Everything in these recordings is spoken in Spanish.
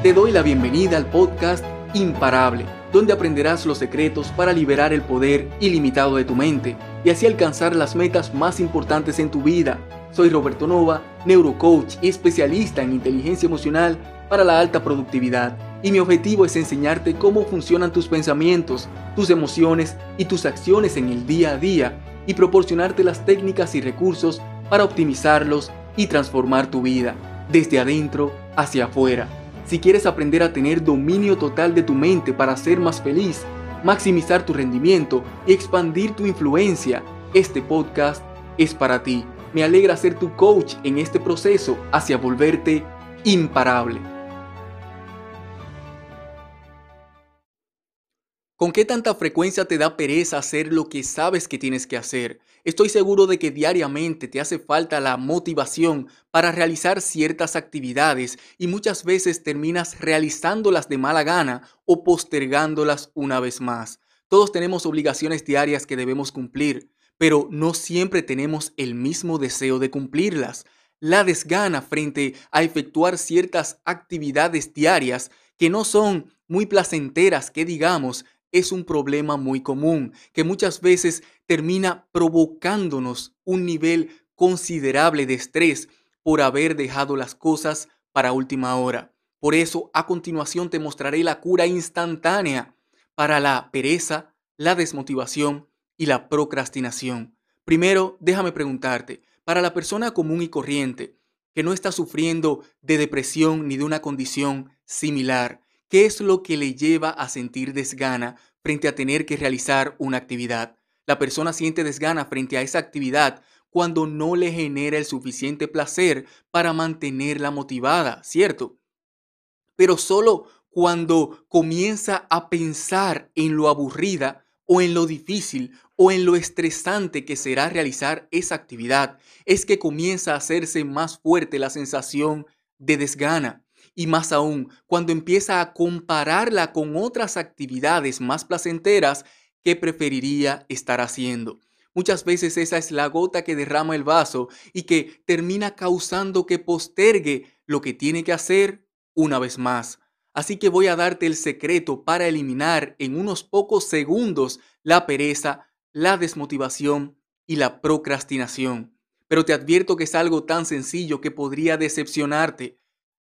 Te doy la bienvenida al podcast Imparable, donde aprenderás los secretos para liberar el poder ilimitado de tu mente y así alcanzar las metas más importantes en tu vida. Soy Roberto Nova, neurocoach y especialista en inteligencia emocional para la alta productividad. Y mi objetivo es enseñarte cómo funcionan tus pensamientos, tus emociones y tus acciones en el día a día y proporcionarte las técnicas y recursos para optimizarlos y transformar tu vida desde adentro hacia afuera. Si quieres aprender a tener dominio total de tu mente para ser más feliz, maximizar tu rendimiento y expandir tu influencia, este podcast es para ti. Me alegra ser tu coach en este proceso hacia volverte imparable. ¿Con qué tanta frecuencia te da pereza hacer lo que sabes que tienes que hacer? Estoy seguro de que diariamente te hace falta la motivación para realizar ciertas actividades y muchas veces terminas realizándolas de mala gana o postergándolas una vez más. Todos tenemos obligaciones diarias que debemos cumplir, pero no siempre tenemos el mismo deseo de cumplirlas. La desgana frente a efectuar ciertas actividades diarias que no son muy placenteras, que digamos, es un problema muy común que muchas veces termina provocándonos un nivel considerable de estrés por haber dejado las cosas para última hora. Por eso, a continuación te mostraré la cura instantánea para la pereza, la desmotivación y la procrastinación. Primero, déjame preguntarte, para la persona común y corriente que no está sufriendo de depresión ni de una condición similar, ¿Qué es lo que le lleva a sentir desgana frente a tener que realizar una actividad? La persona siente desgana frente a esa actividad cuando no le genera el suficiente placer para mantenerla motivada, ¿cierto? Pero solo cuando comienza a pensar en lo aburrida o en lo difícil o en lo estresante que será realizar esa actividad, es que comienza a hacerse más fuerte la sensación de desgana. Y más aún, cuando empieza a compararla con otras actividades más placenteras que preferiría estar haciendo. Muchas veces esa es la gota que derrama el vaso y que termina causando que postergue lo que tiene que hacer una vez más. Así que voy a darte el secreto para eliminar en unos pocos segundos la pereza, la desmotivación y la procrastinación. Pero te advierto que es algo tan sencillo que podría decepcionarte.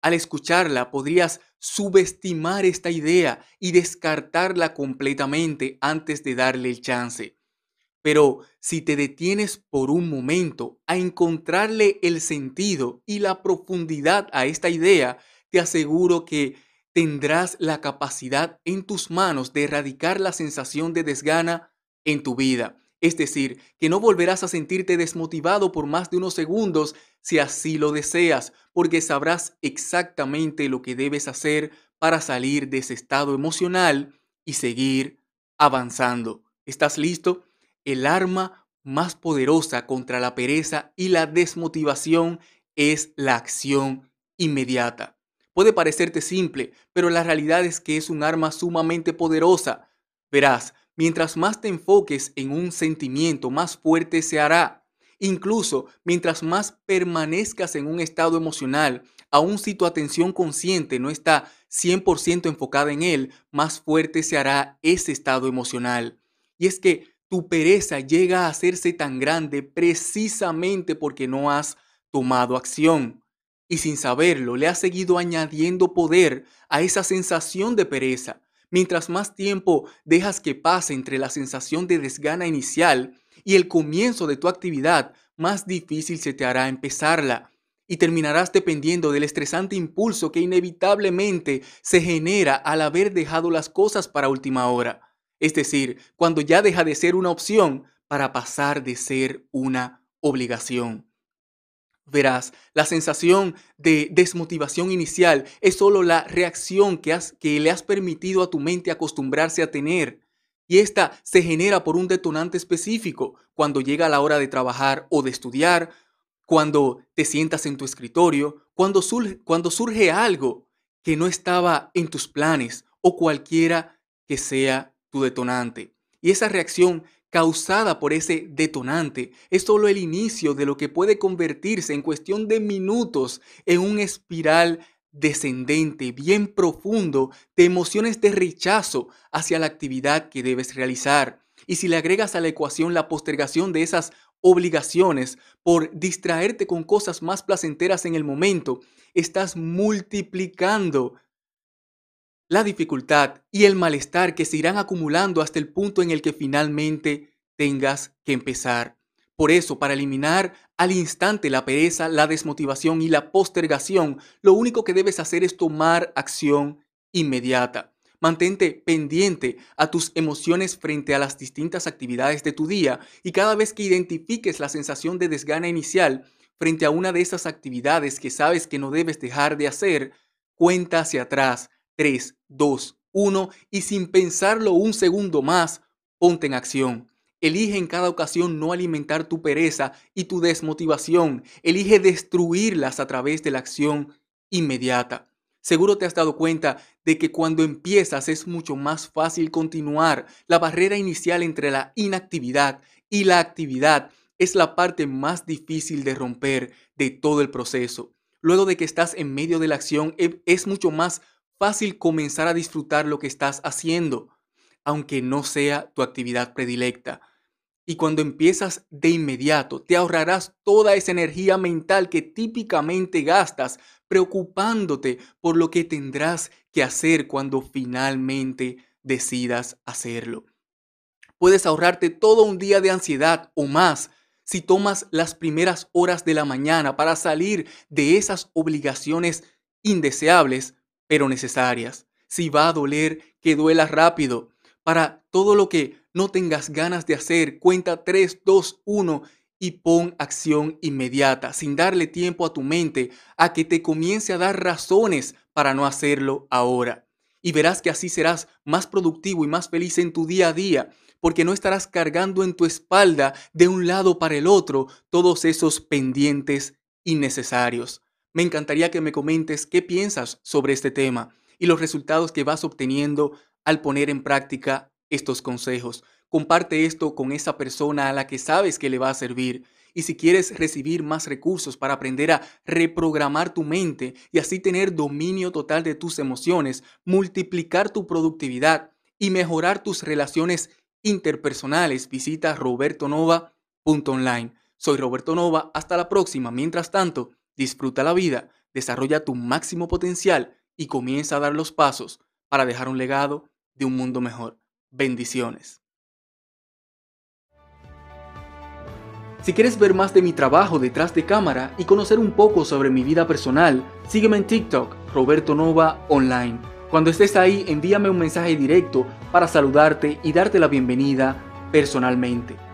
Al escucharla podrías subestimar esta idea y descartarla completamente antes de darle el chance. Pero si te detienes por un momento a encontrarle el sentido y la profundidad a esta idea, te aseguro que tendrás la capacidad en tus manos de erradicar la sensación de desgana en tu vida. Es decir, que no volverás a sentirte desmotivado por más de unos segundos si así lo deseas, porque sabrás exactamente lo que debes hacer para salir de ese estado emocional y seguir avanzando. ¿Estás listo? El arma más poderosa contra la pereza y la desmotivación es la acción inmediata. Puede parecerte simple, pero la realidad es que es un arma sumamente poderosa. Verás, Mientras más te enfoques en un sentimiento, más fuerte se hará. Incluso mientras más permanezcas en un estado emocional, aun si tu atención consciente no está 100% enfocada en él, más fuerte se hará ese estado emocional. Y es que tu pereza llega a hacerse tan grande precisamente porque no has tomado acción. Y sin saberlo, le has seguido añadiendo poder a esa sensación de pereza Mientras más tiempo dejas que pase entre la sensación de desgana inicial y el comienzo de tu actividad, más difícil se te hará empezarla y terminarás dependiendo del estresante impulso que inevitablemente se genera al haber dejado las cosas para última hora. Es decir, cuando ya deja de ser una opción para pasar de ser una obligación. Verás, la sensación de desmotivación inicial es solo la reacción que, que le has permitido a tu mente acostumbrarse a tener. Y esta se genera por un detonante específico, cuando llega la hora de trabajar o de estudiar, cuando te sientas en tu escritorio, cuando surge, cuando surge algo que no estaba en tus planes o cualquiera que sea tu detonante. Y esa reacción causada por ese detonante es solo el inicio de lo que puede convertirse en cuestión de minutos en un espiral descendente, bien profundo de emociones de rechazo hacia la actividad que debes realizar. Y si le agregas a la ecuación la postergación de esas obligaciones por distraerte con cosas más placenteras en el momento, estás multiplicando la dificultad y el malestar que se irán acumulando hasta el punto en el que finalmente tengas que empezar. Por eso, para eliminar al instante la pereza, la desmotivación y la postergación, lo único que debes hacer es tomar acción inmediata. Mantente pendiente a tus emociones frente a las distintas actividades de tu día y cada vez que identifiques la sensación de desgana inicial frente a una de esas actividades que sabes que no debes dejar de hacer, cuenta hacia atrás 3, 2, 1 y sin pensarlo un segundo más, ponte en acción. Elige en cada ocasión no alimentar tu pereza y tu desmotivación. Elige destruirlas a través de la acción inmediata. Seguro te has dado cuenta de que cuando empiezas es mucho más fácil continuar. La barrera inicial entre la inactividad y la actividad es la parte más difícil de romper de todo el proceso. Luego de que estás en medio de la acción, e, es mucho más fácil comenzar a disfrutar lo que estás haciendo aunque no sea tu actividad predilecta. Y cuando empiezas de inmediato, te ahorrarás toda esa energía mental que típicamente gastas preocupándote por lo que tendrás que hacer cuando finalmente decidas hacerlo. Puedes ahorrarte todo un día de ansiedad o más si tomas las primeras horas de la mañana para salir de esas obligaciones indeseables, pero necesarias. Si va a doler, que duela rápido para todo lo que no tengas ganas de hacer, cuenta 3, 2, 1 y pon acción inmediata, sin darle tiempo a tu mente a que te comience a dar razones para no hacerlo ahora. Y verás que así serás más productivo y más feliz en tu día a día, porque no estarás cargando en tu espalda de un lado para el otro todos esos pendientes innecesarios. Me encantaría que me comentes qué piensas sobre este tema y los resultados que vas obteniendo al poner en práctica estos consejos. Comparte esto con esa persona a la que sabes que le va a servir. Y si quieres recibir más recursos para aprender a reprogramar tu mente y así tener dominio total de tus emociones, multiplicar tu productividad y mejorar tus relaciones interpersonales, visita robertonova.online. Soy Roberto Nova, hasta la próxima. Mientras tanto, disfruta la vida, desarrolla tu máximo potencial y comienza a dar los pasos para dejar un legado de un mundo mejor. Bendiciones. Si quieres ver más de mi trabajo detrás de cámara y conocer un poco sobre mi vida personal, sígueme en TikTok, Roberto Nova Online. Cuando estés ahí, envíame un mensaje directo para saludarte y darte la bienvenida personalmente.